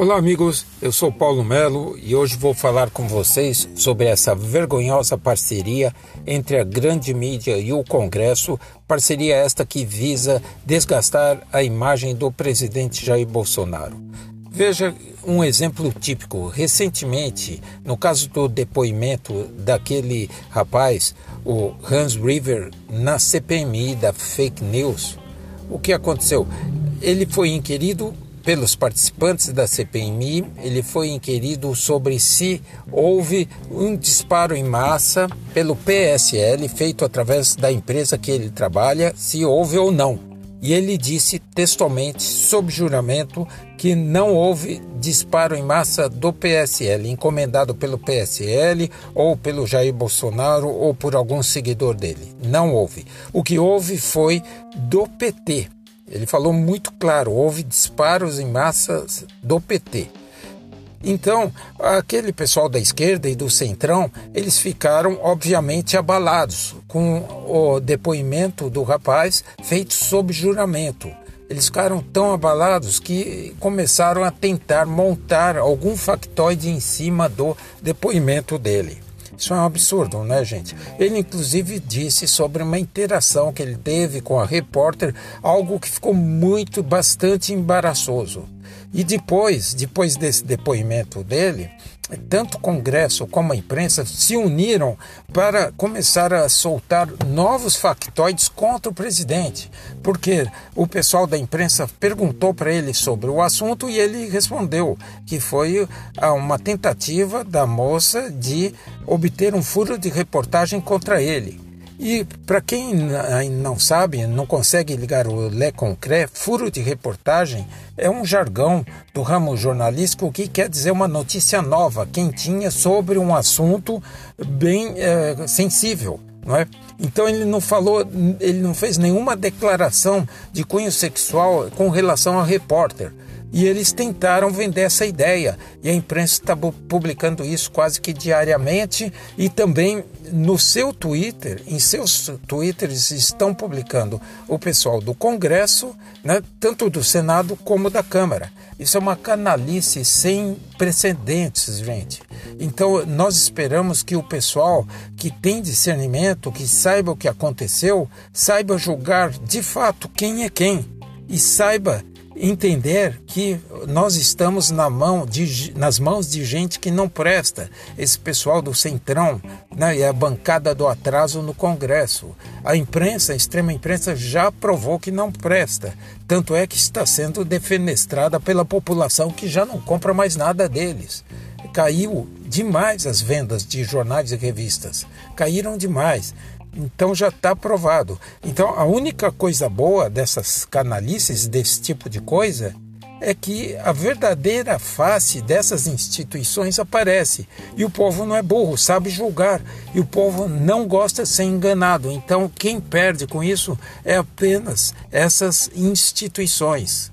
Olá, amigos. Eu sou Paulo Melo e hoje vou falar com vocês sobre essa vergonhosa parceria entre a grande mídia e o Congresso, parceria esta que visa desgastar a imagem do presidente Jair Bolsonaro. Veja um exemplo típico. Recentemente, no caso do depoimento daquele rapaz, o Hans River, na CPMI da fake news, o que aconteceu? Ele foi inquirido pelos participantes da CPMI, ele foi inquirido sobre se houve um disparo em massa pelo PSL feito através da empresa que ele trabalha, se houve ou não. E ele disse textualmente, sob juramento, que não houve disparo em massa do PSL, encomendado pelo PSL ou pelo Jair Bolsonaro ou por algum seguidor dele. Não houve. O que houve foi do PT ele falou muito claro: houve disparos em massa do PT. Então, aquele pessoal da esquerda e do centrão, eles ficaram obviamente abalados com o depoimento do rapaz feito sob juramento. Eles ficaram tão abalados que começaram a tentar montar algum factoide em cima do depoimento dele. Isso é um absurdo, né, gente? Ele, inclusive, disse sobre uma interação que ele teve com a repórter, algo que ficou muito, bastante embaraçoso. E depois, depois desse depoimento dele, tanto o Congresso como a imprensa se uniram para começar a soltar novos factoides contra o presidente, porque o pessoal da imprensa perguntou para ele sobre o assunto e ele respondeu que foi uma tentativa da moça de obter um furo de reportagem contra ele. E para quem não sabe, não consegue ligar o Le Concret, furo de reportagem é um jargão do ramo jornalístico que quer dizer uma notícia nova, quentinha, sobre um assunto bem é, sensível. Não é? Então ele não falou, ele não fez nenhuma declaração de cunho sexual com relação ao repórter. E eles tentaram vender essa ideia. E a imprensa está publicando isso quase que diariamente e também no seu Twitter, em seus Twitters estão publicando o pessoal do Congresso, né, tanto do Senado como da Câmara. Isso é uma canalice sem precedentes, gente. Então nós esperamos que o pessoal que tem discernimento, que saiba o que aconteceu, saiba julgar de fato quem é quem e saiba entender que nós estamos na mão de, nas mãos de gente que não presta. Esse pessoal do Centrão né, e a bancada do atraso no Congresso. A imprensa, a extrema imprensa, já provou que não presta. Tanto é que está sendo defenestrada pela população que já não compra mais nada deles. Caiu demais as vendas de jornais e revistas. Caíram demais. Então já está provado. Então a única coisa boa dessas canalices, desse tipo de coisa, é que a verdadeira face dessas instituições aparece. E o povo não é burro, sabe julgar. E o povo não gosta de ser enganado. Então quem perde com isso é apenas essas instituições.